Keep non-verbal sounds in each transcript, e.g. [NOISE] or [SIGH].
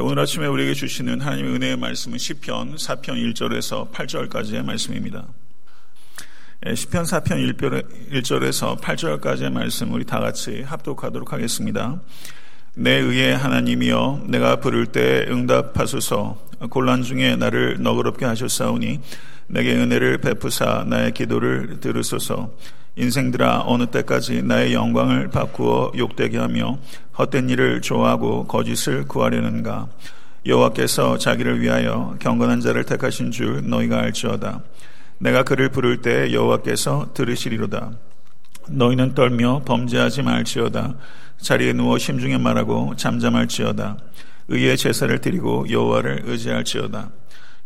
오늘 아침에 우리에게 주시는 하나님의 은혜의 말씀은 시편 4편 1절에서 8절까지의 말씀입니다. 시편 4편 1절에서 8절까지의 말씀 우리 다 같이 합독하도록 하겠습니다. 내 의의 하나님이여 내가 부를 때 응답하소서 곤란 중에 나를 너그럽게 하셨사오니 내게 은혜를 베푸사 나의 기도를 들으소서 인생들아 어느 때까지 나의 영광을 바꾸어 욕되게 하며 헛된 일을 좋아하고 거짓을 구하려는가? 여호와께서 자기를 위하여 경건한 자를 택하신 줄 너희가 알지어다. 내가 그를 부를 때 여호와께서 들으시리로다. 너희는 떨며 범죄하지 말지어다. 자리에 누워 심중에 말하고 잠잠할지어다. 의의 제사를 드리고 여호와를 의지할지어다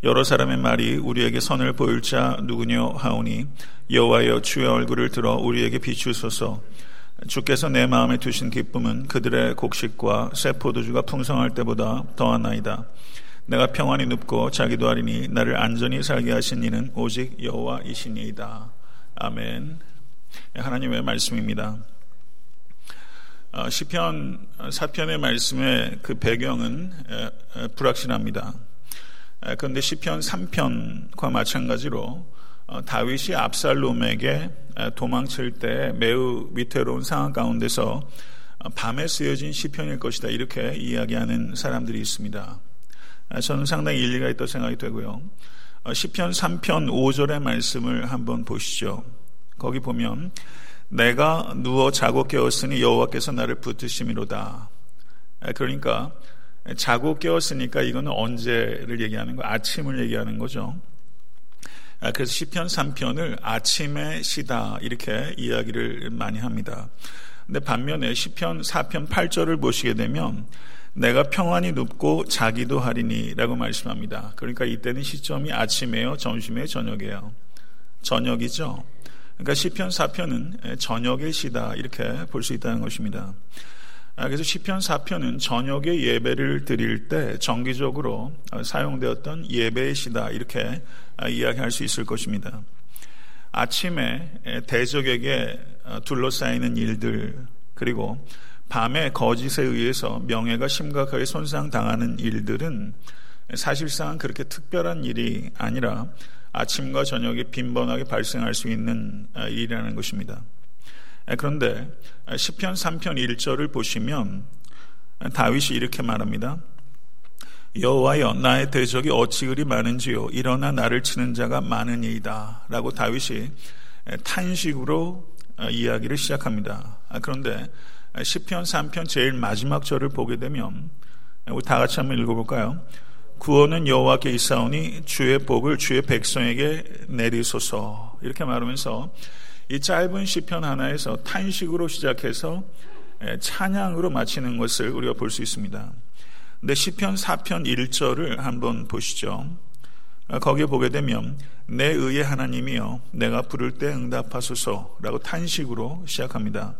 여러 사람의 말이 우리에게 선을 보일 자 누구뇨 하오니 여호와여 주의 얼굴을 들어 우리에게 비추소서 주께서 내 마음에 두신 기쁨은 그들의 곡식과 새 포도주가 풍성할 때보다 더하나이다. 내가 평안히 눕고 자기도 하리니 나를 안전히 살게 하신 이는 오직 여호와이시니이다. 아멘. 하나님의 말씀입니다. 어, 시편 4편의 말씀의 그 배경은 불확실합니다. 그런데 시편 3편과 마찬가지로 어, 다윗이 압살롬에게 도망칠 때 매우 위태로운 상황 가운데서 어, 밤에 쓰여진 시편일 것이다 이렇게 이야기하는 사람들이 있습니다. 저는 상당히 일리가 있다고 생각이 되고요. 어, 시편 3편 5절의 말씀을 한번 보시죠. 거기 보면 내가 누워 자고 깨었으니 여호와께서 나를 붙으심이로다. 그러니까 자고 깨었으니까 이거는 언제를 얘기하는 거, 아침을 얘기하는 거죠. 아, 그래서 시편 3편을 아침에 시다 이렇게 이야기를 많이 합니다. 근데 반면에 시편 4편 8절을 보시게 되면 내가 평안히 눕고 자기도 하리니라고 말씀합니다. 그러니까 이때는 시점이 아침에요, 점심에요, 저녁에요. 저녁이죠. 그러니까 시편 4편은 저녁의 시다 이렇게 볼 수 있다는 것입니다. 아, 그래서 시편 4편은 저녁에 예배를 드릴 때 정기적으로 사용되었던 예배의 시다 이렇게 이야기할 수 있을 것입니다. 아침에 대적에게 둘러싸이는 일들 그리고 밤에 거짓에 의해서 명예가 심각하게 손상당하는 일들은 사실상 그렇게 특별한 일이 아니라 아침과 저녁에 빈번하게 발생할 수 있는 일이라는 것입니다. 그런데 10편 3편 1절을 보시면 다윗이 이렇게 말합니다. 여호와여 나의 대적이 어찌 그리 많은지요 일어나 나를 치는 자가 많으니이다 라고 다윗이 탄식으로 이야기를 시작합니다. 그런데 10편 3편 제일 마지막 절을 보게 되면 우리 다 같이 한번 읽어볼까요? 구원은 여호와께 있사오니 주의 복을 주의 백성에게 내리소서 이렇게 말하면서 이 짧은 시편 하나에서 탄식으로 시작해서 찬양으로 마치는 것을 우리가 볼 수 있습니다. 근데 시편 4편 1절을 한번 보시죠. 거기에 보게 되면 내 의의 하나님이여 내가 부를 때 응답하소서라고 탄식으로 시작합니다.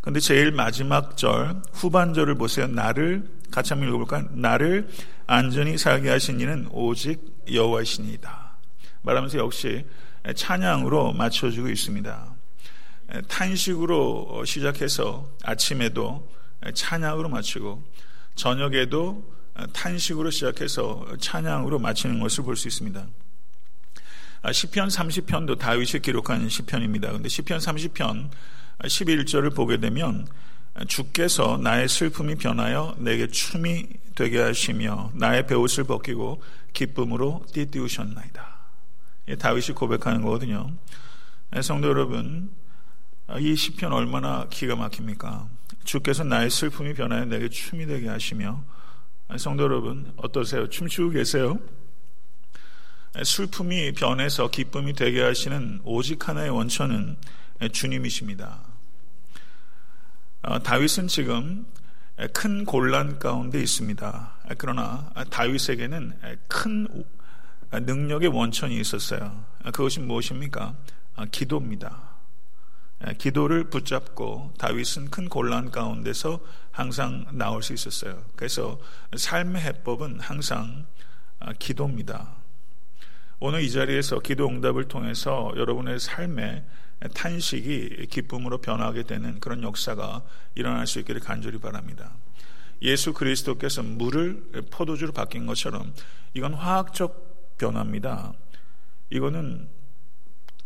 근데 제일 마지막 절 후반절을 보세요. 나를 같이 한번 읽어볼까요? 나를 안전히 살게 하신 이는 오직 여호와시니이다. 말하면서 역시 찬양으로 맞춰주고 있습니다. 탄식으로 시작해서 아침에도 찬양으로 마치고 저녁에도 탄식으로 시작해서 찬양으로 마치는 것을 볼 수 있습니다. 아, 시편 30편도 다윗이 기록한 시편입니다. 근데 시편 30편 11절을 보게 되면 주께서 나의 슬픔이 변하여 내게 춤이 되게 하시며 나의 배옷을 벗기고 기쁨으로 띠띠우셨나이다. 다윗이 고백하는 거거든요. 네, 성도 여러분, 이 시편 얼마나 기가 막힙니까? 주께서 나의 슬픔이 변하여 내게 춤이 되게 하시며 성도 여러분 어떠세요? 춤추고 계세요? 슬픔이 변해서 기쁨이 되게 하시는 오직 하나의 원천은 주님이십니다. 어, 다윗은 지금 큰 곤란 가운데 있습니다. 그러나 다윗에게는 큰 능력의 원천이 있었어요. 그것이 무엇입니까? 아, 기도입니다. 기도를 붙잡고 다윗은 큰 곤란 가운데서 항상 나올 수 있었어요. 그래서 삶의 해법은 항상 아, 기도입니다. 오늘 이 자리에서 기도 응답을 통해서 여러분의 삶의 탄식이 기쁨으로 변하게 되는 그런 역사가 일어날 수 있기를 간절히 바랍니다. 예수 그리스도께서 물을 포도주로 바뀐 것처럼 이건 화학적 변화입니다. 이거는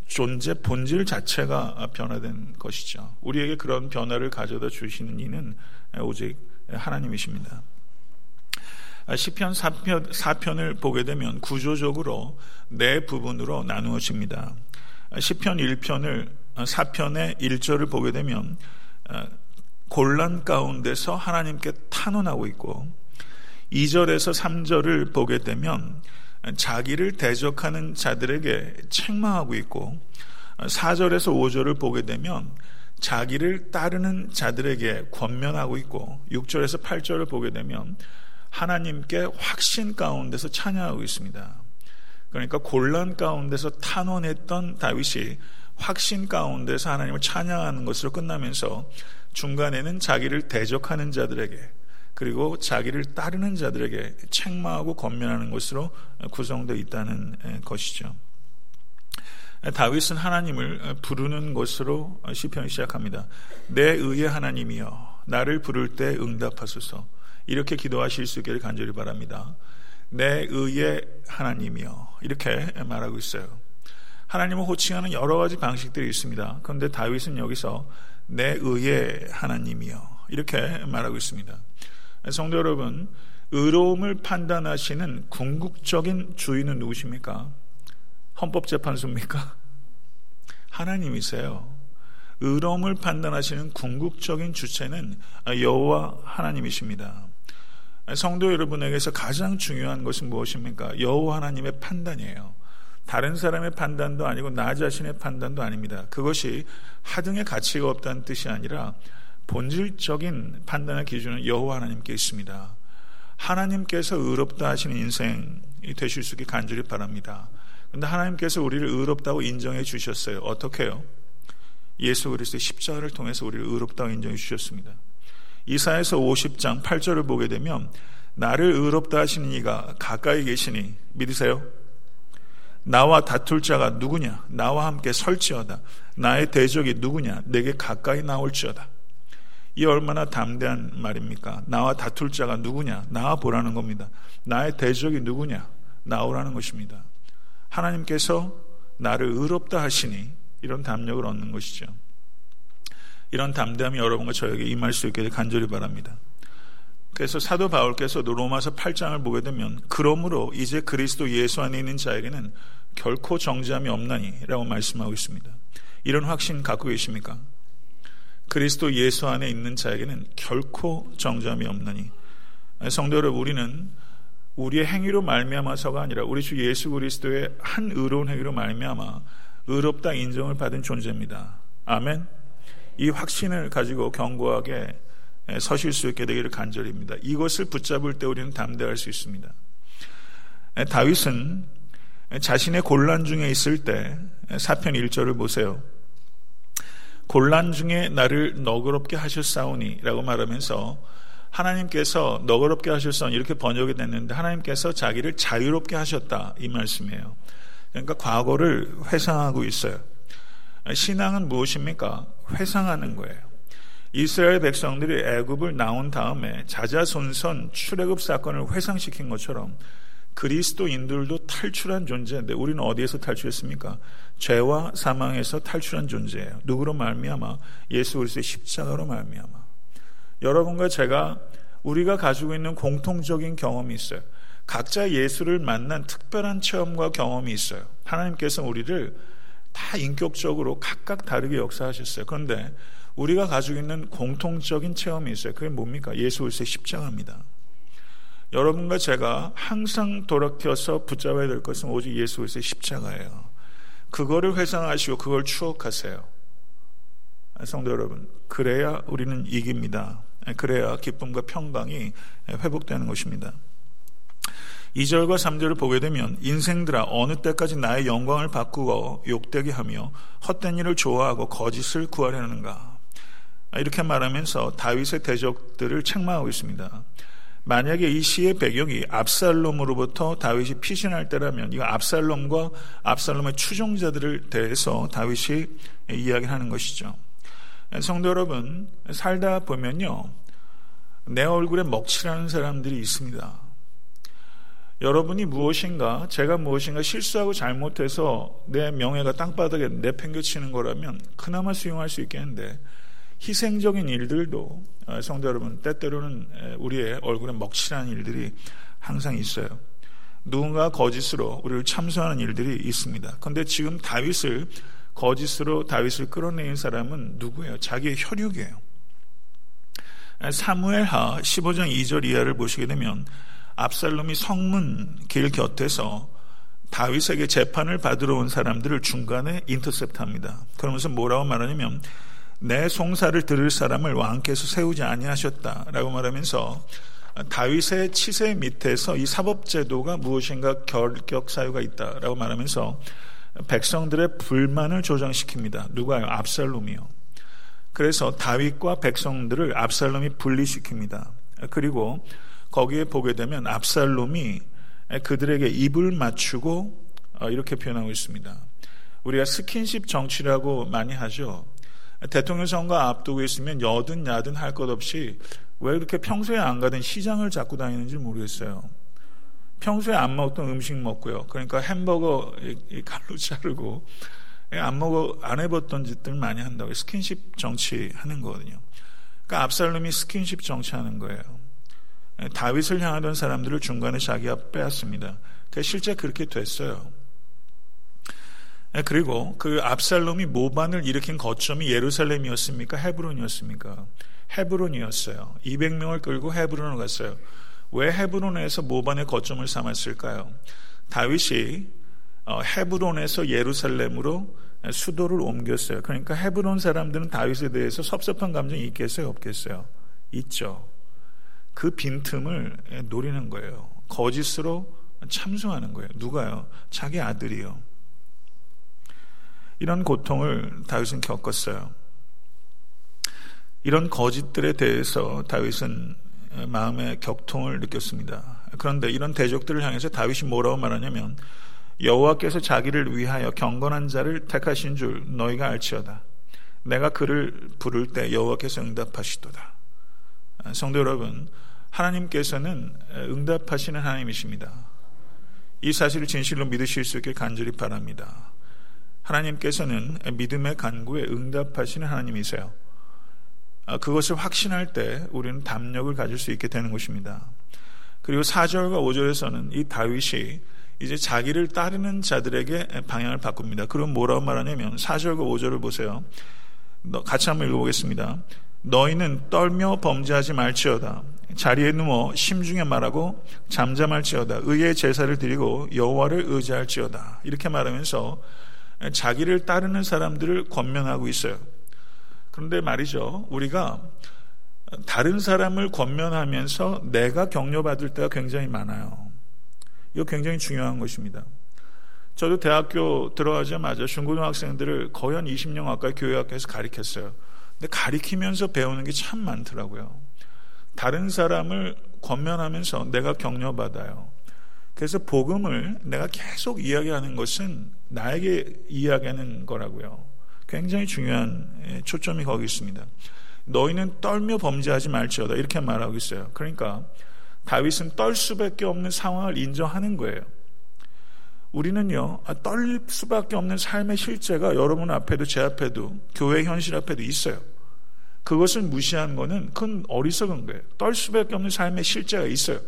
존재 본질 자체가 변화된 것이죠. 우리에게 그런 변화를 가져다 주시는 이는 오직 하나님이십니다. 시편 4편, 4편을 보게 되면 구조적으로 네 부분으로 나누어집니다. 시편 1편을 4편의 1절을 보게 되면 곤란 가운데서 하나님께 탄원하고 있고 2절에서 3절을 보게 되면 자기를 대적하는 자들에게 책망하고 있고 4절에서 5절을 보게 되면 자기를 따르는 자들에게 권면하고 있고 6절에서 8절을 보게 되면 하나님께 확신 가운데서 찬양하고 있습니다. 그러니까 곤란 가운데서 탄원했던 다윗이 확신 가운데서 하나님을 찬양하는 것으로 끝나면서 중간에는 자기를 대적하는 자들에게 그리고 자기를 따르는 자들에게 책망하고 권면하는 것으로 구성되어 있다는 것이죠. 다윗은 하나님을 부르는 것으로 시편을 시작합니다. 내 의의 하나님이여 나를 부를 때 응답하소서 이렇게 기도하실 수 있기를 간절히 바랍니다. 내 의의 하나님이여 이렇게 말하고 있어요. 하나님을 호칭하는 여러 가지 방식들이 있습니다. 그런데 다윗은 여기서 내 의의 하나님이여 이렇게 말하고 있습니다. 성도 여러분, 의로움을 판단하시는 궁극적인 주인은 누구십니까? 헌법재판소입니까? [LAUGHS] 하나님이세요. 의로움을 판단하시는 궁극적인 주체는 여호와 하나님이십니다. 성도 여러분에게서 가장 중요한 것은 무엇입니까? 여호와 하나님의 판단이에요. 다른 사람의 판단도 아니고 나 자신의 판단도 아닙니다. 그것이 하등의 가치가 없다는 뜻이 아니라 본질적인 판단의 기준은 여호와 하나님께 있습니다. 하나님께서 의롭다 하시는 인생이 되실 수 있게 간절히 바랍니다. 그런데 하나님께서 우리를 의롭다고 인정해 주셨어요. 어떻게요? 예수 그리스도의 십자가를 통해서 우리를 의롭다고 인정해 주셨습니다. 이사에서 50장 8절을 보게 되면 나를 의롭다 하시는 이가 가까이 계시니 믿으세요? 나와 다툴 자가 누구냐? 나와 함께 설지어다. 나의 대적이 누구냐? 내게 가까이 나올지어다. 이 얼마나 담대한 말입니까? 나와 다툴 자가 누구냐? 나와 보라는 겁니다. 나의 대적이 누구냐? 나오라는 것입니다. 하나님께서 나를 의롭다 하시니 이런 담력을 얻는 것이죠. 이런 담대함이 여러분과 저에게 임할 수 있게 간절히 바랍니다. 그래서 사도 바울께서도 로마서 8장을 보게 되면 그러므로 이제 그리스도 예수 안에 있는 자에게는 결코 정죄함이 없나니라고 말씀하고 있습니다. 이런 확신 갖고 계십니까? 그리스도 예수 안에 있는 자에게는 결코 정죄함이 없나니 성도 여러분 우리는 우리의 행위로 말미암아서가 아니라 우리 주 예수 그리스도의 한 의로운 행위로 말미암아 의롭다 인정을 받은 존재입니다. 아멘. 이 확신을 가지고 견고하게 서실 수 있게 되기를 간절입니다. 이것을 붙잡을 때 우리는 담대할 수 있습니다. 다윗은 자신의 곤란 중에 있을 때 사편 1절을 보세요. 곤란 중에 나를 너그럽게 하셨사오니라고 말하면서 하나님께서 너그럽게 하셨사오니 이렇게 번역이 됐는데 하나님께서 자기를 자유롭게 하셨다 이 말씀이에요. 그러니까 과거를 회상하고 있어요. 신앙은 무엇입니까? 회상하는 거예요. 이스라엘 백성들이 애굽을 나온 다음에 자자손손 출애굽 사건을 회상시킨 것처럼 그리스도인들도 탈출한 존재인데 우리는 어디에서 탈출했습니까? 죄와 사망에서 탈출한 존재예요. 누구로 말미암아? 예수 그리스도의 십자가로 말미암아. 여러분과 제가 우리가 가지고 있는 공통적인 경험이 있어요. 각자 예수를 만난 특별한 체험과 경험이 있어요. 하나님께서 우리를 다 인격적으로 각각 다르게 역사하셨어요. 그런데 우리가 가지고 있는 공통적인 체험이 있어요. 그게 뭡니까? 예수 그리스도의 십자가입니다. 여러분과 제가 항상 돌아켜서 붙잡아야 될 것은 오직 예수 그리스도의 십자가예요. 그거를 회상하시고 그걸 추억하세요. 성도 여러분, 그래야 우리는 이깁니다. 그래야 기쁨과 평강이 회복되는 것입니다. 2절과 3절을 보게 되면 인생들아 어느 때까지 나의 영광을 바꾸고 욕되게 하며 헛된 일을 좋아하고 거짓을 구하려는가 이렇게 말하면서 다윗의 대적들을 책망하고 있습니다. 만약에 이 시의 배경이 압살롬으로부터 다윗이 피신할 때라면 이거 압살롬과 압살롬의 추종자들을 대해서 다윗이 이야기를 하는 것이죠. 성도 여러분, 살다 보면요. 내 얼굴에 먹칠하는 사람들이 있습니다. 여러분이 무엇인가, 제가 무엇인가 실수하고 잘못해서 내 명예가 땅바닥에 내팽겨치는 거라면 그나마 수용할 수 있겠는데 희생적인 일들도 아, 성도 여러분 때때로는 우리의 얼굴에 먹칠하는 일들이 항상 있어요. 누군가 거짓으로 우리를 참소하는 일들이 있습니다. 그런데 지금 다윗을 거짓으로 다윗을 끌어내린 사람은 누구예요? 자기의 혈육이에요. 사무엘하 15장 2절 이하를 보시게 되면 압살롬이 성문 길 곁에서 다윗에게 재판을 받으러 온 사람들을 중간에 인터셉트합니다. 그러면서 뭐라고 말하냐면 내 송사를 들을 사람을 왕께서 세우지 아니하셨다라고 말하면서 다윗의 치세 밑에서 이 사법제도가 무엇인가 결격 사유가 있다라고 말하면서 백성들의 불만을 조장시킵니다. 누가요? 압살롬이요. 그래서 다윗과 백성들을 압살롬이 분리시킵니다. 그리고 거기에 보게 되면 압살롬이 그들에게 입을 맞추고 어, 이렇게 표현하고 있습니다. 우리가 스킨십 정치라고 많이 하죠. 대통령 선거 앞두고 있으면 여든 야든 할 것 없이 왜 그렇게 평소에 안 가던 시장을 잡고 다니는지 모르겠어요. 평소에 안 먹던 음식 먹고요. 그러니까 햄버거 칼로 자르고 안 먹어 안 해봤던 짓들 많이 한다고 스킨십 정치 하는 거거든요. 그러니까 압살롬이 스킨십 정치하는 거예요. 다윗을 향하던 사람들을 중간에 자기가 빼앗습니다. 실제 그렇게 됐어요. 그리고 그 압살롬이 모반을 일으킨 거점이 예루살렘이었습니까? 헤브론이었습니까? 헤브론이었어요. 200명을 끌고 헤브론을 갔어요. 왜 헤브론에서 모반의 거점을 삼았을까요? 다윗이 어, 헤브론에서 예루살렘으로 수도를 옮겼어요. 그러니까 헤브론 사람들은 다윗에 대해서 섭섭한 감정이 있겠어요? 없겠어요? 있죠. 그 빈틈을 노리는 거예요. 거짓으로 참수하는 거예요. 누가요? 자기 아들이요. 이런 고통을 다윗은 겪었어요. 이런 거짓들에 대해서 다윗은 마음의 격통을 느꼈습니다. 그런데 이런 대적들을 향해서 다윗이 뭐라고 말하냐면 여호와께서 자기를 위하여 경건한 자를 택하신 줄 너희가 알지어다. 내가 그를 부를 때 여호와께서 응답하시도다. 성도 여러분, 하나님께서는 응답하시는 하나님이십니다. 이 사실을 진실로 믿으실 수 있길 간절히 바랍니다. 하나님께서는 믿음의 간구에 응답하시는 하나님이세요. 아, 그것을 확신할 때 우리는 담력을 가질 수 있게 되는 것입니다. 그리고 4절과 5절에서는 이 다윗이 이제 자기를 따르는 자들에게 방향을 바꿉니다. 그럼 뭐라고 말하냐면 4절과 5절을 보세요. 같이 한번 읽어보겠습니다. 너희는 떨며 범죄하지 말지어다. 자리에 누워 심중에 말하고 잠잠할지어다. 의의 제사를 드리고 여호와를 의지할지어다. 이렇게 말하면서 자기를 따르는 사람들을 권면하고 있어요. 그런데 말이죠. 우리가 다른 사람을 권면하면서 내가 격려받을 때가 굉장히 많아요. 이거 굉장히 중요한 것입니다. 저도 대학교 들어가자마자 중고등학생들을 거의 한 20년 가까이 교회 학교에서 가리켰어요. 근데 가리키면서 배우는 게 참 많더라고요. 다른 사람을 권면하면서 내가 격려받아요. 그래서 복음을 내가 계속 이야기하는 것은 나에게 이야기하는 거라고요. 굉장히 중요한 예, 초점이 거기 있습니다. 너희는 떨며 범죄하지 말지어다 이렇게 말하고 있어요. 그러니까 다윗은 떨 수밖에 없는 상황을 인정하는 거예요. 우리는요, 아, 떨 수밖에 없는 삶의 실제가 여러분 앞에도 제 앞에도 교회 현실 앞에도 있어요. 그것을 무시한 거는 큰 어리석은 거예요. 떨 수밖에 없는 삶의 실제가 있어요.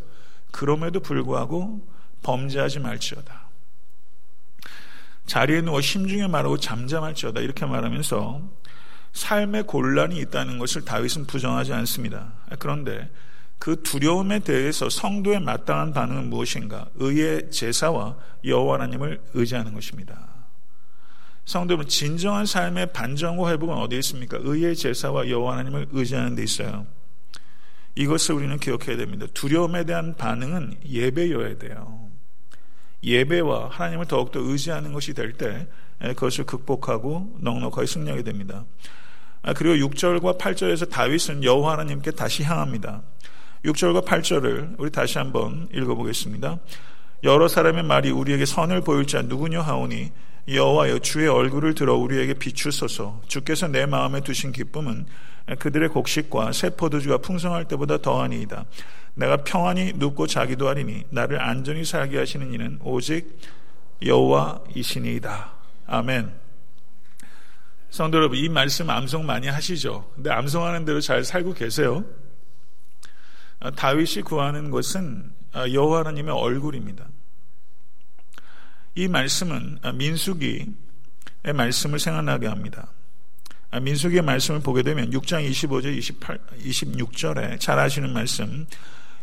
그럼에도 불구하고 범죄하지 말지어다. 자리에 누워 심중에 말하고 잠잠할지어다. 이렇게 말하면서 삶의 곤란이 있다는 것을 다윗은 부정하지 않습니다. 그런데 그 두려움에 대해서 성도의 마땅한 반응은 무엇인가? 의의 제사와 여호와 하나님을 의지하는 것입니다. 성도는 진정한 삶의 반정과 회복은 어디에 있습니까? 의의 제사와 여호와 하나님을 의지하는 데 있어요. 이것을 우리는 기억해야 됩니다. 두려움에 대한 반응은 예배여야 돼요. 예배와 하나님을 더욱더 의지하는 것이 될 때 그것을 극복하고 넉넉하게 승리하게 됩니다. 아, 그리고 6절과 8절에서 다윗은 여호와 하나님께 다시 향합니다. 6절과 8절을 우리 다시 한번 읽어보겠습니다. 여러 사람의 말이 우리에게 선을 보일 자 누구냐 하오니 여호와여 주의 얼굴을 들어 우리에게 비추소서 주께서 내 마음에 두신 기쁨은 그들의 곡식과 새 포도주가 풍성할 때보다 더하니이다. 내가 평안히 눕고 자기도 하리니 나를 안전히 살게 하시는 이는 오직 여호와이시니이다. 아멘. 성도 여러분, 이 말씀 암송 많이 하시죠? 근데 암송하는 대로 잘 살고 계세요? 아, 다윗이 구하는 것은 아, 여호와 하나님의 얼굴입니다. 이 말씀은 아, 민수기의 말씀을 생각나게 합니다. 민수기의 말씀을 보게 되면 6장 25절 28, 26절에 잘 아시는 말씀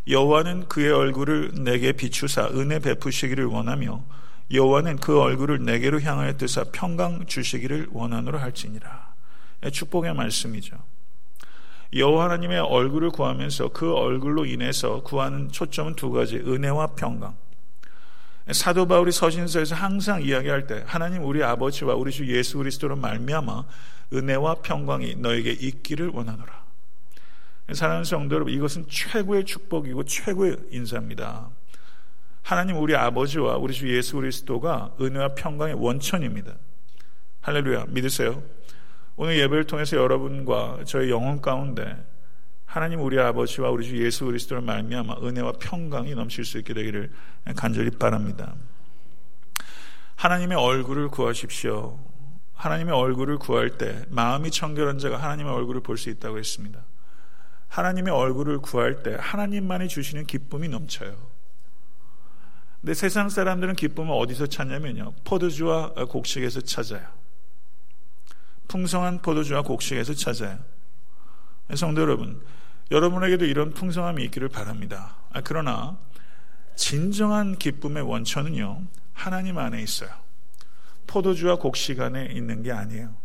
여호와는 그의 얼굴을 내게 비추사 은혜 베푸시기를 원하며 여호와는 그 얼굴을 내게로 향하여 뜨사 평강 주시기를 원하노라 할지니라. 축복의 말씀이죠. 여호와 하나님의 얼굴을 구하면서 그 얼굴로 인해서 구하는 초점은 두 가지 은혜와 평강. 사도 바울이 서신서에서 항상 이야기할 때 하나님 우리 아버지와 우리 주 예수 그리스도로 말미암아 은혜와 평강이 너에게 있기를 원하노라. 사랑하는 성도 여러분 이것은 최고의 축복이고 최고의 인사입니다. 하나님 우리 아버지와 우리 주 예수 그리스도가 은혜와 평강의 원천입니다. 할렐루야 믿으세요? 오늘 예배를 통해서 여러분과 저의 영혼 가운데 하나님 우리 아버지와 우리 주 예수 그리스도를 말미암아 은혜와 평강이 넘칠 수 있게 되기를 간절히 바랍니다. 하나님의 얼굴을 구하십시오. 하나님의 얼굴을 구할 때 마음이 청결한 자가 하나님의 얼굴을 볼 수 있다고 했습니다. 하나님의 얼굴을 구할 때 하나님만이 주시는 기쁨이 넘쳐요. 근데 세상 사람들은 기쁨을 어디서 찾냐면요. 포도주와 곡식에서 찾아요. 풍성한 포도주와 곡식에서 찾아요. 성도 여러분, 여러분에게도 이런 풍성함이 있기를 바랍니다. 아, 그러나 진정한 기쁨의 원천은요. 하나님 안에 있어요. 포도주와 곡식 안에 있는 게 아니에요.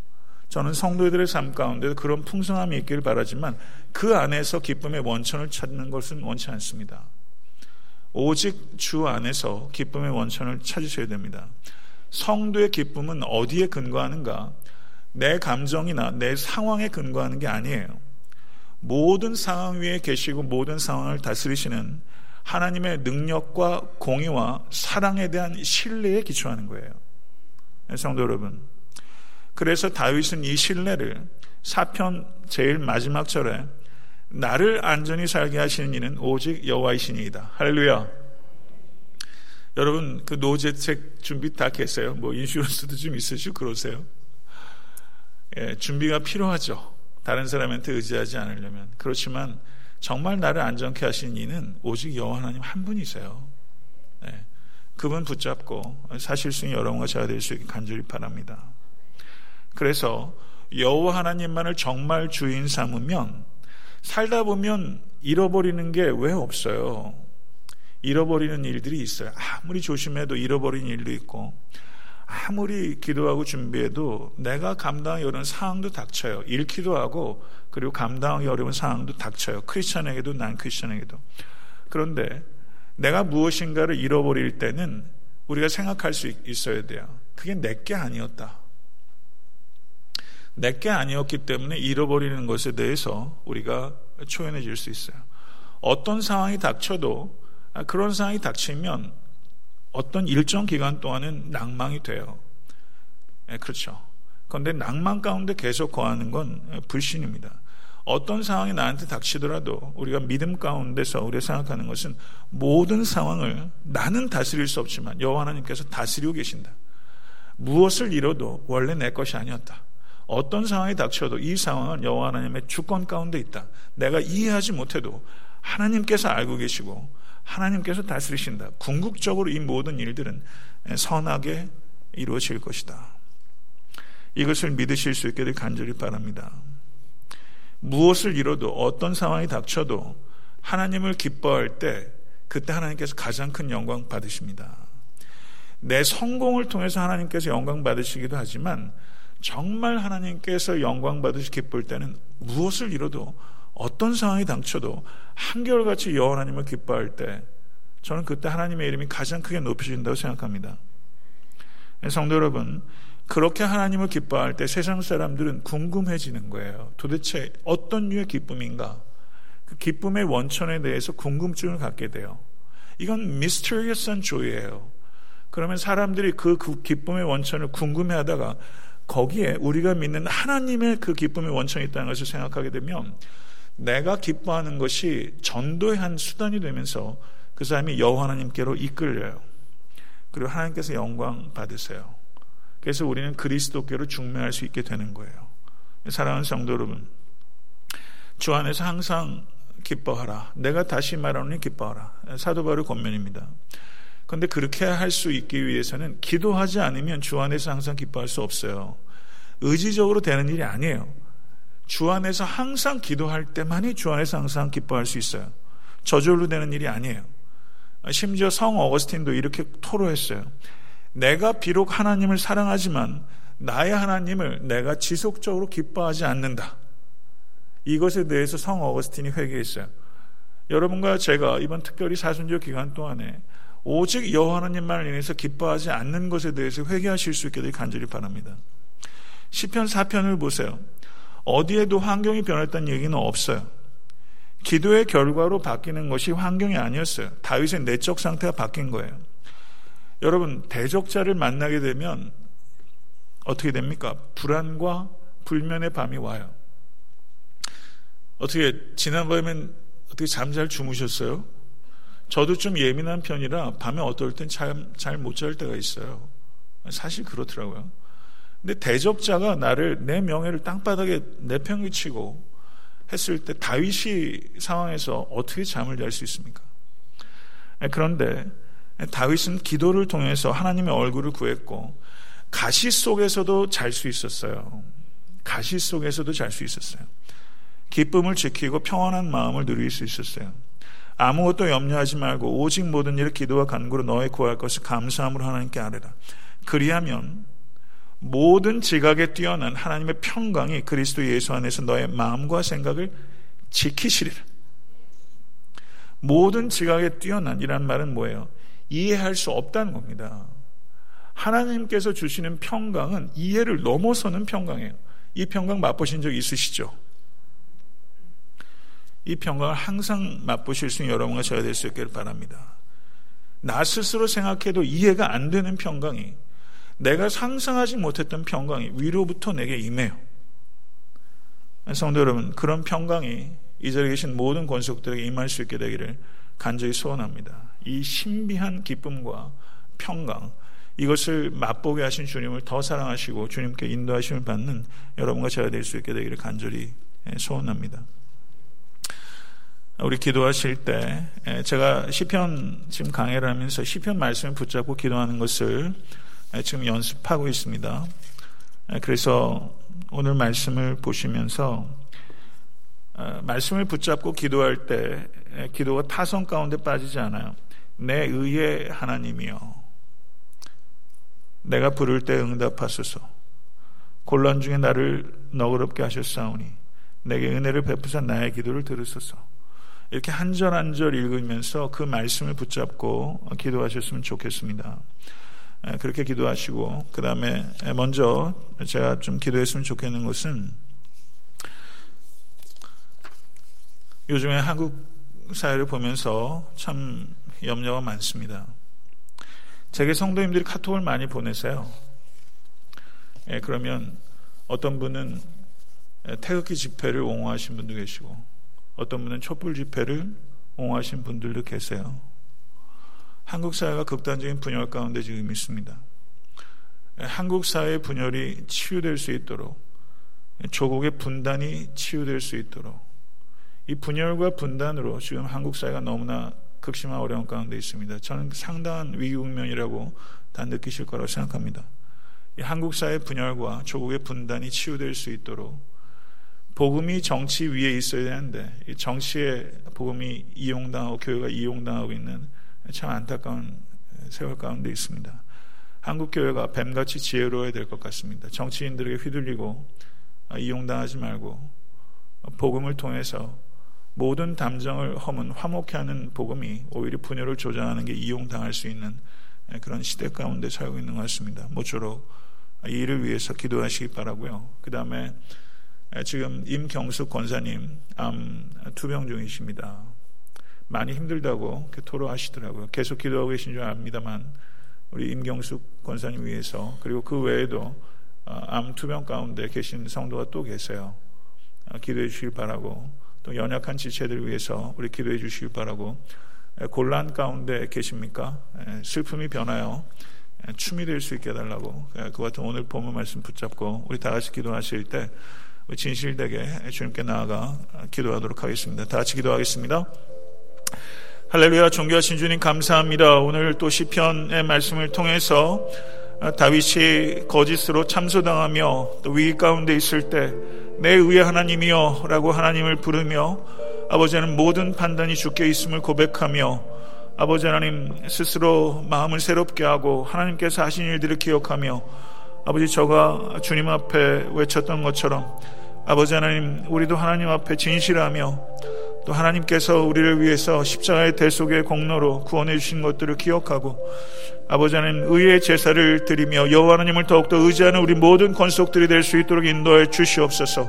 저는 성도들의 삶 가운데 그런 풍성함이 있기를 바라지만 그 안에서 기쁨의 원천을 찾는 것은 원치 않습니다. 오직 주 안에서 기쁨의 원천을 찾으셔야 됩니다. 성도의 기쁨은 어디에 근거하는가? 내 감정이나 내 상황에 근거하는 게 아니에요. 모든 상황 위에 계시고 모든 상황을 다스리시는 하나님의 능력과 공의와 사랑에 대한 신뢰에 기초하는 거예요. 성도 여러분. 그래서 다윗은 이 신뢰를 사편 제일 마지막 절에 나를 안전히 살게 하시는 이는 오직 여호와이시니이다. 할렐루야. 여러분 그 노재책 준비 다 했어요. 뭐 인슈런스도 좀 있으시고 그러세요. 예, 준비가 필요하죠. 다른 사람한테 의지하지 않으려면. 그렇지만 정말 나를 안전케 하신 이는 오직 여호와 하나님 한 분이세요. 네. 그분 붙잡고 사실 중에 여러분과 제가 될 수 있게 간절히 바랍니다. 그래서 여호와 하나님만을 정말 주인 삼으면 살다 보면 잃어버리는 게 왜 없어요? 잃어버리는 일들이 있어요. 아무리 조심해도 잃어버리는 일도 있고, 아무리 기도하고 준비해도 내가 감당하기 어려운 상황도 닥쳐요. 잃기도 하고, 그리고 감당하기 어려운 상황도 닥쳐요. 크리스천에게도 난 크리스천에게도. 그런데 내가 무엇인가를 잃어버릴 때는 우리가 생각할 수 있어야 돼요. 그게 내게 아니었다. 내게 아니었기 때문에 잃어버리는 것에 대해서 우리가 초연해질 수 있어요. 어떤 상황이 닥쳐도 그런 상황이 닥치면 어떤 일정 기간 동안은 낭망이 돼요. 네, 그렇죠. 그런데 낭만 가운데 계속 거하는 건 불신입니다. 어떤 상황이 나한테 닥치더라도 우리가 믿음 가운데서 우리가 생각하는 것은 모든 상황을 나는 다스릴 수 없지만 여호와 하나님께서 다스리고 계신다. 무엇을 잃어도 원래 내 것이 아니었다. 어떤 상황이 닥쳐도 이 상황은 여호와 하나님의 주권 가운데 있다. 내가 이해하지 못해도 하나님께서 알고 계시고 하나님께서 다스리신다. 궁극적으로 이 모든 일들은 선하게 이루어질 것이다. 이것을 믿으실 수 있게 될 간절히 바랍니다. 무엇을 이뤄도 어떤 상황이 닥쳐도 하나님을 기뻐할 때 그때 하나님께서 가장 큰 영광 받으십니다. 내 성공을 통해서 하나님께서 영광 받으시기도 하지만 정말 하나님께서 영광 받으시 기쁠 때는 무엇을 이뤄도 어떤 상황이 당쳐도 한결같이 여호와 하나님을 기뻐할 때 저는 그때 하나님의 이름이 가장 크게 높여진다고 생각합니다. 성도 여러분, 그렇게 하나님을 기뻐할 때 세상 사람들은 궁금해지는 거예요. 도대체 어떤 류의 기쁨인가? 그 기쁨의 원천에 대해서 궁금증을 갖게 돼요. 이건 미스터리어스한 조이예요. 그러면 사람들이 그 기쁨의 원천을 궁금해하다가 거기에 우리가 믿는 하나님의 그 기쁨의 원천이 있다는 것을 생각하게 되면 내가 기뻐하는 것이 전도의 한 수단이 되면서 그 사람이 여호와 하나님께로 이끌려요. 그리고 하나님께서 영광 받으세요. 그래서 우리는 그리스도께로 중매할 수 있게 되는 거예요. 사랑하는 성도 여러분, 주 안에서 항상 기뻐하라. 내가 다시 말하노니 기뻐하라. 사도 바울 권면입니다. 그런데 그렇게 할 수 있기 위해서는 기도하지 않으면 주 안에서 항상 기뻐할 수 없어요. 의지적으로 되는 일이 아니에요. 주 안에서 항상 기도할 때만이 주 안에서 항상 기뻐할 수 있어요. 저절로 되는 일이 아니에요. 심지어 성 어거스틴도 이렇게 토로했어요. 내가 비록 하나님을 사랑하지만 나의 하나님을 내가 지속적으로 기뻐하지 않는다. 이것에 대해서 성 어거스틴이 회개했어요. 여러분과 제가 이번 특별히 사순절 기간 동안에 오직 여호와 하나님만을 인해서 기뻐하지 않는 것에 대해서 회개하실 수 있게 되길 간절히 바랍니다. 시편 4편을 보세요. 어디에도 환경이 변했다는 얘기는 없어요. 기도의 결과로 바뀌는 것이 환경이 아니었어요. 다윗의 내적 상태가 바뀐 거예요. 여러분, 대적자를 만나게 되면 어떻게 됩니까? 불안과 불면의 밤이 와요. 어떻게, 지난밤엔 어떻게 잠잘 주무셨어요? 저도 좀 예민한 편이라 밤에 어떨 땐 잘 못 잘 때가 있어요. 사실 그렇더라고요. 근데 대적자가 나를 내 명예를 땅바닥에 내팽개치고 했을 때 다윗이 상황에서 어떻게 잠을 잘 수 있습니까? 그런데 다윗은 기도를 통해서 하나님의 얼굴을 구했고 가시 속에서도 잘 수 있었어요. 가시 속에서도 잘 수 있었어요. 기쁨을 지키고 평안한 마음을 누릴 수 있었어요. 아무것도 염려하지 말고 오직 모든 일을 기도와 간구로 너의 구할 것을 감사함으로 하나님께 아뢰라. 그리하면 모든 지각에 뛰어난 하나님의 평강이 그리스도 예수 안에서 너의 마음과 생각을 지키시리라. 모든 지각에 뛰어난 이란 말은 뭐예요? 이해할 수 없다는 겁니다. 하나님께서 주시는 평강은 이해를 넘어서는 평강이에요. 이 평강 맛보신 적 있으시죠? 이 평강을 항상 맛보실 수 있는 여러분과 저야 될수 있기를 바랍니다. 나 스스로 생각해도 이해가 안 되는 평강이 내가 상상하지 못했던 평강이 위로부터 내게 임해요. 성도 여러분, 그런 평강이 이 자리에 계신 모든 권속들에게 임할 수 있게 되기를 간절히 소원합니다. 이 신비한 기쁨과 평강, 이것을 맛보게 하신 주님을 더 사랑하시고 주님께 인도하심을 받는 여러분과 제가 될 수 있게 되기를 간절히 소원합니다. 우리 기도하실 때 제가 시편 지금 강해를 하면서 시편 말씀을 붙잡고 기도하는 것을 예, 지금 연습하고 있습니다. 예, 그래서 오늘 말씀을 보시면서 어, 말씀을 붙잡고 기도할 때 예, 기도가 타성 가운데 빠지지 않아요. 내 의의 하나님이여. 내가 부를 때 응답하소서. 곤란 중에 나를 너그럽게 하셨사오니 내게 은혜를 베푸사 나의 기도를 들으소서. 이렇게 한 절 한 절 읽으면서 그 말씀을 붙잡고 기도하셨으면 좋겠습니다. 그렇게 기도하시고 그 다음에 먼저 제가 좀 기도했으면 좋겠는 것은 요즘에 한국 사회를 보면서 참 염려가 많습니다. 제게 성도님들이 카톡을 많이 보내세요. 예, 그러면 어떤 분은 태극기 집회를 옹호하신 분도 계시고 어떤 분은 촛불 집회를 옹호하신 분들도 계세요. 한국 사회가 극단적인 분열 가운데 지금 있습니다. 한국 사회의 분열이 치유될 수 있도록 조국의 분단이 치유될 수 있도록 이 분열과 분단으로 지금 한국 사회가 너무나 극심한 어려움 가운데 있습니다. 저는 상당한 위기 국면이라고 다 느끼실 거라고 생각합니다. 한국 사회 분열과 조국의 분단이 치유될 수 있도록 복음이 정치 위에 있어야 되는데 정치에 복음이 이용당하고 교회가 이용당하고 있는 참 안타까운 세월 가운데 있습니다. 한국 교회가 뱀같이 지혜로워야 될 것 같습니다. 정치인들에게 휘둘리고 이용당하지 말고 복음을 통해서 모든 담정을 허문 화목해 하는 복음이 오히려 분열을 조장하는 게 이용당할 수 있는 그런 시대 가운데 살고 있는 것 같습니다. 모쪼록 이 일을 위해서 기도하시기 바라고요. 그 다음에 지금 임경숙 권사님 암 투병 중이십니다. 많이 힘들다고 토로하시더라고요. 계속 기도하고 계신 줄 압니다만 우리 임경숙 권사님 위해서 그리고 그 외에도 아, 암 투병 가운데 계신 성도가 또 계세요. 아, 기도해 주시길 바라고 또 연약한 지체들 위해서 우리 기도해 주시길 바라고 곤란 가운데 계십니까? 슬픔이 변하여 춤이 될 수 있게 해달라고 그 같은 오늘 본문 말씀 붙잡고 우리 다 같이 기도하실 때 진실되게 주님께 나아가 기도하도록 하겠습니다. 다 같이 기도하겠습니다. 할렐루야 존귀하신 주님 감사합니다. 오늘 또 시편의 말씀을 통해서 다윗이 거짓으로 참소당하며 또 위기 가운데 있을 때 내 의의 하나님이여 라고 하나님을 부르며 아버지는 모든 판단이 주께 있음을 고백하며 아버지 하나님 스스로 마음을 새롭게 하고 하나님께서 하신 일들을 기억하며 아버지 저가 주님 앞에 외쳤던 것처럼 아버지 하나님 우리도 하나님 앞에 진실하며 또 하나님께서 우리를 위해서 십자가의 대속의 공로로 구원해 주신 것들을 기억하고 아버지 하나님 의의 제사를 드리며 여호와 하나님을 더욱더 의지하는 우리 모든 권속들이 될 수 있도록 인도해 주시옵소서.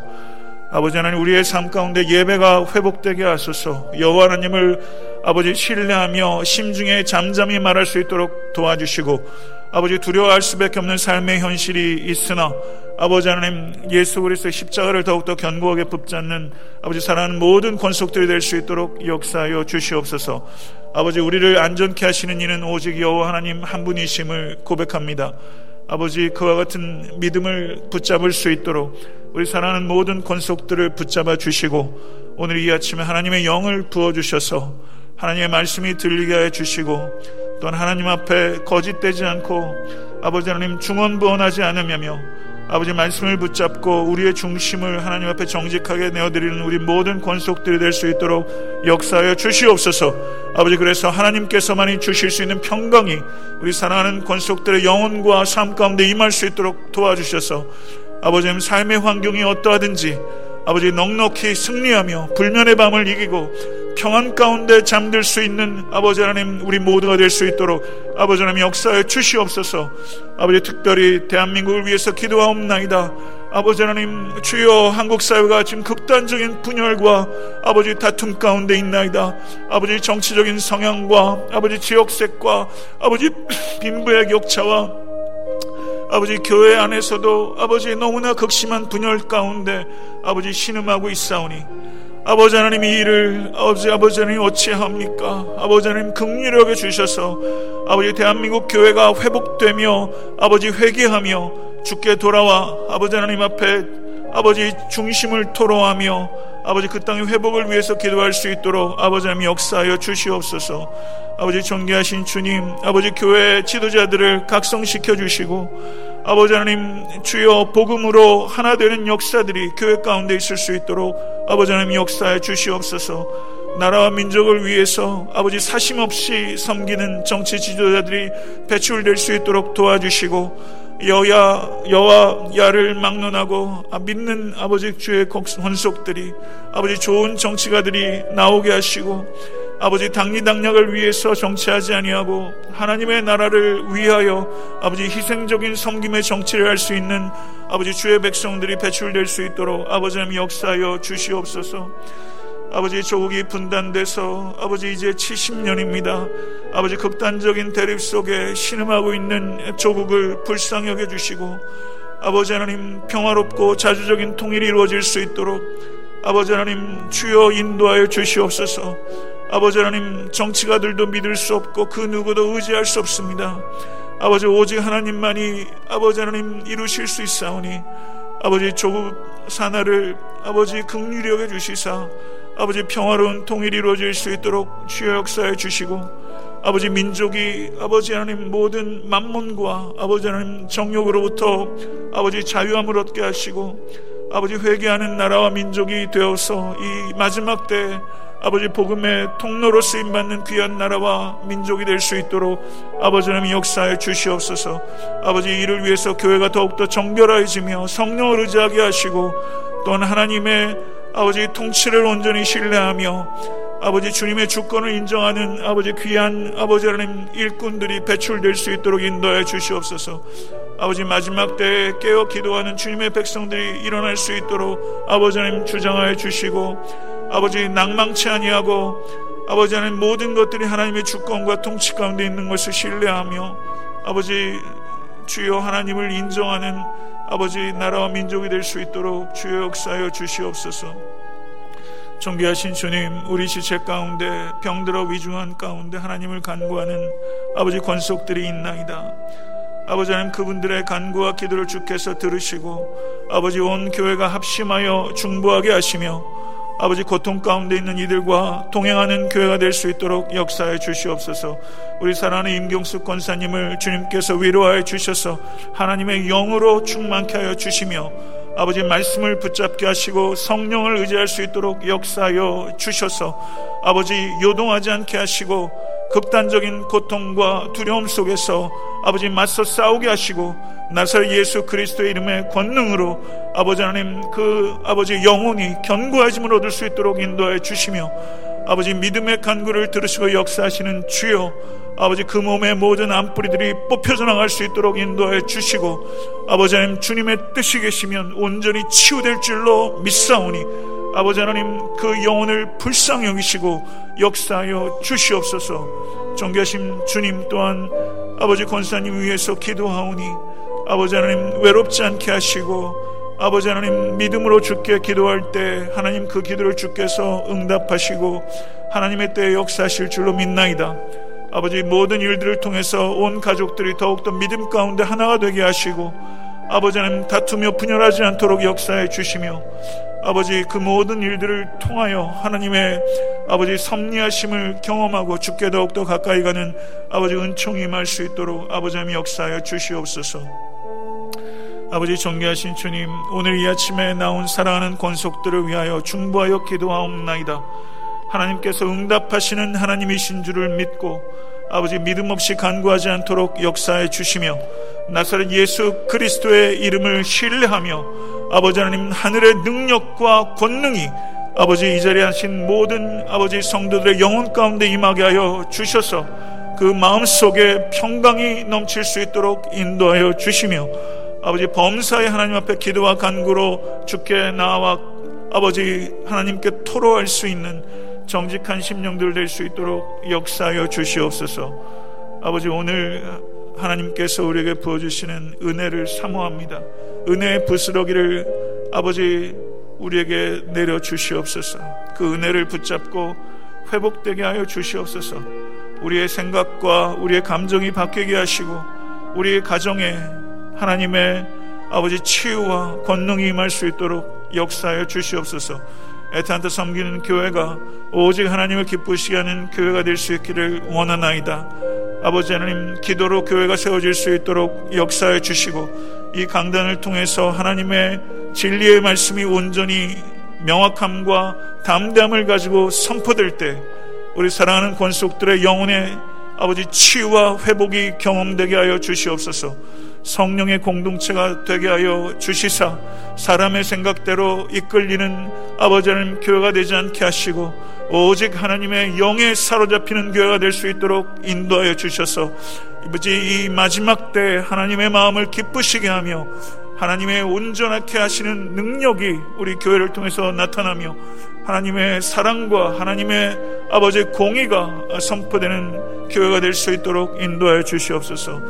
아버지 하나님 우리의 삶 가운데 예배가 회복되게 하소서. 여호와 하나님을 아버지 신뢰하며 심중에 잠잠히 말할 수 있도록 도와주시고 아버지 두려워할 수밖에 없는 삶의 현실이 있으나 아버지 하나님 예수 그리스도의 십자가를 더욱더 견고하게 붙잡는 아버지 사랑하는 모든 권속들이 될 수 있도록 역사하여 주시옵소서. 아버지 우리를 안전케 하시는 이는 오직 여호와 하나님 한 분이심을 고백합니다. 아버지 그와 같은 믿음을 붙잡을 수 있도록 우리 사랑하는 모든 권속들을 붙잡아 주시고 오늘 이 아침에 하나님의 영을 부어 주셔서 하나님의 말씀이 들리게 해 주시고 또한 하나님 앞에 거짓되지 않고 아버지 하나님 중언부언하지 않으며 아버지 말씀을 붙잡고 우리의 중심을 하나님 앞에 정직하게 내어드리는 우리 모든 권속들이 될 수 있도록 역사하여 주시옵소서. 아버지 그래서 하나님께서만이 주실 수 있는 평강이 우리 사랑하는 권속들의 영혼과 삶 가운데 임할 수 있도록 도와주셔서 아버지님 삶의 환경이 어떠하든지 아버지 넉넉히 승리하며 불면의 밤을 이기고 평안 가운데 잠들 수 있는 아버지 하나님 우리 모두가 될 수 있도록 아버지 하나님 역사에 주시옵소서. 아버지 특별히 대한민국을 위해서 기도하옵나이다. 아버지 하나님 주여 한국 사회가 지금 극단적인 분열과 아버지 다툼 가운데 있나이다. 아버지 정치적인 성향과 아버지 지역색과 아버지 [CLEARS THROAT] 빈부의 격차와 아버지 교회 안에서도 아버지 너무나 극심한 분열 가운데 아버지 신음하고 있사오니 아버지 하나님 이 일을 아버지 아버지 하나님 어찌합니까? 아버지 하나님 긍휼하게 주셔서 아버지 대한민국 교회가 회복되며 아버지 회개하며 죽게 돌아와 아버지 하나님 앞에 아버지 중심을 토로하며 아버지 그 땅의 회복을 위해서 기도할 수 있도록 아버지 하나님 역사하여 주시옵소서. 아버지 존귀하신 주님 아버지 교회 지도자들을 각성시켜 주시고 아버지 하나님 주여 복음으로 하나 되는 역사들이 교회 가운데 있을 수 있도록 아버지 하나님 역사해 주시옵소서. 나라와 민족을 위해서 아버지 사심 없이 섬기는 정치 지도자들이 배출될 수 있도록 도와주시고 여야 여와 야를 막론하고 믿는 아버지 주의 헌속들이 아버지 좋은 정치가들이 나오게 하시고 아버지 당리당략을 위해서 정치하지 아니하고 하나님의 나라를 위하여 아버지 희생적인 섬김의 정치를 할 수 있는 아버지 주의 백성들이 배출될 수 있도록 아버지 님 역사하여 주시옵소서. 아버지 조국이 분단돼서 아버지 이제 70년입니다. 아버지 극단적인 대립 속에 신음하고 있는 조국을 불쌍히 여겨 주시고 아버지 하나님 평화롭고 자주적인 통일이 이루어질 수 있도록 아버지 하나님 주여 인도하여 주시옵소서. 아버지 하나님 정치가들도 믿을 수 없고 그 누구도 의지할 수 없습니다. 아버지 오직 하나님만이 아버지 하나님 이루실 수 있사오니 아버지 조국 산하를 아버지 극률히 여겨 주시사 아버지 평화로운 통일이 이루어질 수 있도록 주여 역사해 주시고 아버지 민족이 아버지 하나님 모든 만문과 아버지 하나님 정욕으로부터 아버지 자유함을 얻게 하시고 아버지 회개하는 나라와 민족이 되어서 이 마지막 때 아버지 복음의 통로로 쓰임 받는 귀한 나라와 민족이 될 수 있도록 아버지 하나님 역사해 주시옵소서. 아버지 이를 위해서 교회가 더욱더 정결해지며 성령을 의지하게 하시고 또한 하나님의 아버지 통치를 온전히 신뢰하며 아버지 주님의 주권을 인정하는 아버지 귀한 아버지 하나님 일꾼들이 배출될 수 있도록 인도해 주시옵소서. 아버지 마지막 때에 깨어 기도하는 주님의 백성들이 일어날 수 있도록 아버지 하나님 주장하여 주시고 아버지 낭망치 아니하고 아버지 하나님 모든 것들이 하나님의 주권과 통치 가운데 있는 것을 신뢰하며 아버지 주여 하나님을 인정하는 아버지 나라와 민족이 될 수 있도록 주여 역사하여 주시옵소서. 존귀하신 주님, 우리 지체 가운데 병들어 위중한 가운데 하나님을 간구하는 아버지 권속들이 있나이다. 아버지 하나님 그분들의 간구와 기도를 주께서 들으시고 아버지 온 교회가 합심하여 중보하게 하시며 아버지 고통 가운데 있는 이들과 동행하는 교회가 될 수 있도록 역사해 주시옵소서. 우리 사랑하는 임경숙 권사님을 주님께서 위로하여 주셔서 하나님의 영으로 충만케 하여 주시며 아버지 말씀을 붙잡게 하시고 성령을 의지할 수 있도록 역사하여 주셔서 아버지 요동하지 않게 하시고 극단적인 고통과 두려움 속에서 아버지 맞서 싸우게 하시고 나사 예수 그리스도의 이름의 권능으로 아버지 하나님 그 아버지 영혼이 견고해짐을 얻을 수 있도록 인도해 주시며 아버지 믿음의 간구를 들으시고 역사하시는 주여 아버지 그 몸의 모든 암뿌리들이 뽑혀져 나갈 수 있도록 인도해 주시고 아버지 하나님 주님의 뜻이 계시면 온전히 치유될 줄로 믿사오니 아버지 하나님 그 영혼을 불쌍히 여기시고 역사하여 주시옵소서 존귀하신 주님 또한 아버지 권사님 위해서 기도하오니 아버지 하나님 외롭지 않게 하시고 아버지 하나님 믿음으로 주께 기도할 때 하나님 그 기도를 주께서 응답하시고 하나님의 때에 역사하실 줄로 믿나이다. 아버지 모든 일들을 통해서 온 가족들이 더욱더 믿음 가운데 하나가 되게 하시고 아버지 는 다투며 분열하지 않도록 역사해 주시며 아버지 그 모든 일들을 통하여 하나님의 아버지 섭리하심을 경험하고 죽게 더욱더 가까이 가는 아버지 은총이 임할 수 있도록 아버지 님 역사하여 주시옵소서. 아버지 존귀하신 주님 오늘 이 아침에 나온 사랑하는 권속들을 위하여 중보하여 기도하옵나이다. 하나님께서 응답하시는 하나님이신 줄을 믿고 아버지 믿음 없이 간구하지 않도록 역사해 주시며 나사렛 예수 그리스도의 이름을 신뢰하며 아버지 하나님 하늘의 능력과 권능이 아버지 이 자리에 하신 모든 아버지 성도들의 영혼 가운데 임하게 하여 주셔서 그 마음 속에 평강이 넘칠 수 있도록 인도하여 주시며 아버지 범사의 하나님 앞에 기도와 간구로 죽게 나와 아버지 하나님께 토로할 수 있는 정직한 심령들 될 수 있도록 역사하여 주시옵소서. 아버지 오늘 하나님께서 우리에게 부어주시는 은혜를 사모합니다. 은혜의 부스러기를 아버지 우리에게 내려 주시옵소서. 그 은혜를 붙잡고 회복되게 하여 주시옵소서. 우리의 생각과 우리의 감정이 바뀌게 하시고 우리의 가정에 하나님의 아버지 치유와 권능이 임할 수 있도록 역사하여 주시옵소서. 애타한테 섬기는 교회가 오직 하나님을 기쁘시게 하는 교회가 될 수 있기를 원하나이다. 아버지 하나님 기도로 교회가 세워질 수 있도록 역사해 주시고 이 강단을 통해서 하나님의 진리의 말씀이 온전히 명확함과 담담을 가지고 선포될 때 우리 사랑하는 권속들의 영혼의 아버지 치유와 회복이 경험되게 하여 주시옵소서. 성령의 공동체가 되게 하여 주시사 사람의 생각대로 이끌리는 아버지 하나님 교회가 되지 않게 하시고 오직 하나님의 영에 사로잡히는 교회가 될 수 있도록 인도하여 주셔서 아버지 이 마지막 때 하나님의 마음을 기쁘시게 하며 하나님의 온전하게 하시는 능력이 우리 교회를 통해서 나타나며 하나님의 사랑과 하나님의 아버지 공의가 선포되는 교회가 될 수 있도록 인도하여 주시옵소서.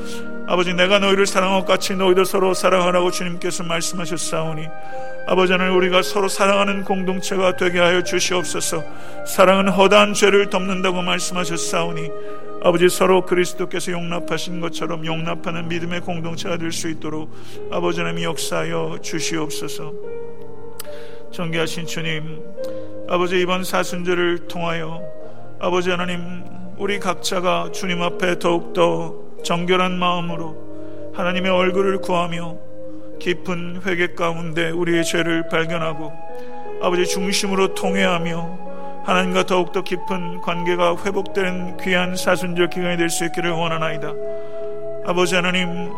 아버지 내가 너희를 사랑하고 같이 너희도 서로 사랑하라고 주님께서 말씀하셨사오니 아버지 하나님 우리가 서로 사랑하는 공동체가 되게 하여 주시옵소서. 사랑은 허다한 죄를 덮는다고 말씀하셨사오니 아버지 서로 그리스도께서 용납하신 것처럼 용납하는 믿음의 공동체가 될 수 있도록 아버지 하나님 역사하여 주시옵소서. 존귀하신 주님 아버지 이번 사순절을 통하여 아버지 하나님 우리 각자가 주님 앞에 더욱더 정결한 마음으로 하나님의 얼굴을 구하며 깊은 회개 가운데 우리의 죄를 발견하고 아버지 중심으로 통회하며 하나님과 더욱더 깊은 관계가 회복되는 귀한 사순절 기간이 될 수 있기를 원하나이다. 아버지 하나님,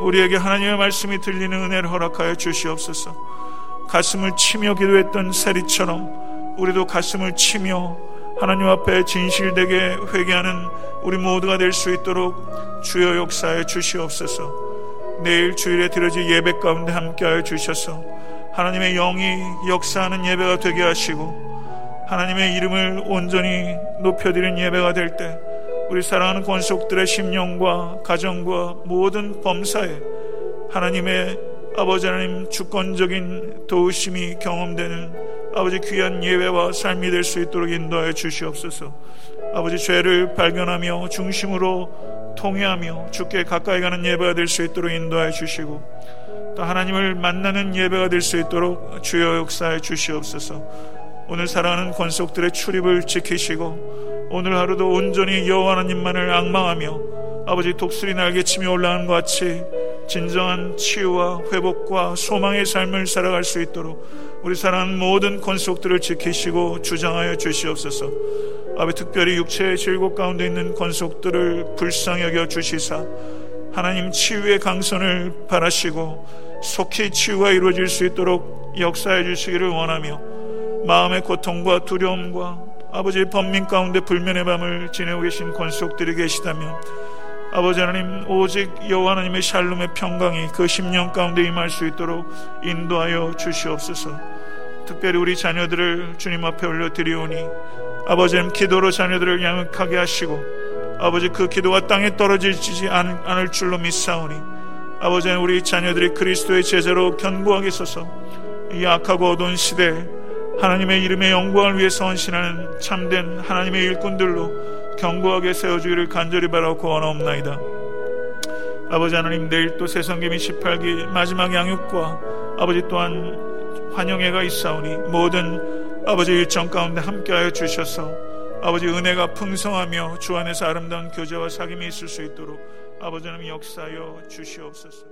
우리에게 하나님의 말씀이 들리는 은혜를 허락하여 주시옵소서. 가슴을 치며 기도했던 세리처럼 우리도 가슴을 치며 하나님 앞에 진실되게 회개하는 우리 모두가 될 수 있도록 주여 역사에 주시옵소서. 내일 주일에 드려질 예배 가운데 함께하여 주셔서 하나님의 영이 역사하는 예배가 되게 하시고 하나님의 이름을 온전히 높여드리는 예배가 될 때 우리 사랑하는 권속들의 심령과 가정과 모든 범사에 하나님의 아버지 하나님 주권적인 도우심이 경험되는 아버지 귀한 예배와 삶이 될 수 있도록 인도하여 주시옵소서. 아버지 죄를 발견하며 중심으로 통회하며 주께 가까이 가는 예배가 될 수 있도록 인도하여 주시고 또 하나님을 만나는 예배가 될 수 있도록 주여 역사해 주시옵소서. 오늘 사랑하는 권속들의 출입을 지키시고 오늘 하루도 온전히 여호와 하나님만을 악망하며 아버지 독수리 날개 치며 올라가는 것 같이 진정한 치유와 회복과 소망의 삶을 살아갈 수 있도록 우리 사랑하는 모든 권속들을 지키시고 주장하여 주시옵소서. 아버지 특별히 육체의 질곡 가운데 있는 권속들을 불쌍히 여겨 주시사 하나님 치유의 강선을 바라시고 속히 치유가 이루어질 수 있도록 역사해 주시기를 원하며 마음의 고통과 두려움과 아버지의 범민 가운데 불면의 밤을 지내고 계신 권속들이 계시다면 아버지 하나님 오직 여호와 하나님의 샬롬의 평강이 그 10년 가운데 임할 수 있도록 인도하여 주시옵소서. 특별히 우리 자녀들을 주님 앞에 올려 드리오니 아버지 는 기도로 자녀들을 양육하게 하시고 아버지 그 기도가 땅에 떨어지지 않을 줄로 믿사오니 아버지 우리 자녀들이 그리스도의 제자로 견고하게 서서 이 악하고 어두운 시대에 하나님의 이름의 영광을 위해서 헌신하는 참된 하나님의 일꾼들로 견고하게 세워주기를 간절히 바라고 구원하옵나이다. 아버지 하나님 내일 또 세성김이 18기 마지막 양육과 아버지 또한 환영회가 있사오니 모든 아버지 일정 가운데 함께하여 주셔서 아버지 은혜가 풍성하며 주 안에서 아름다운 교제와 사귐이 있을 수 있도록 아버지 하나님 역사하여 주시옵소서.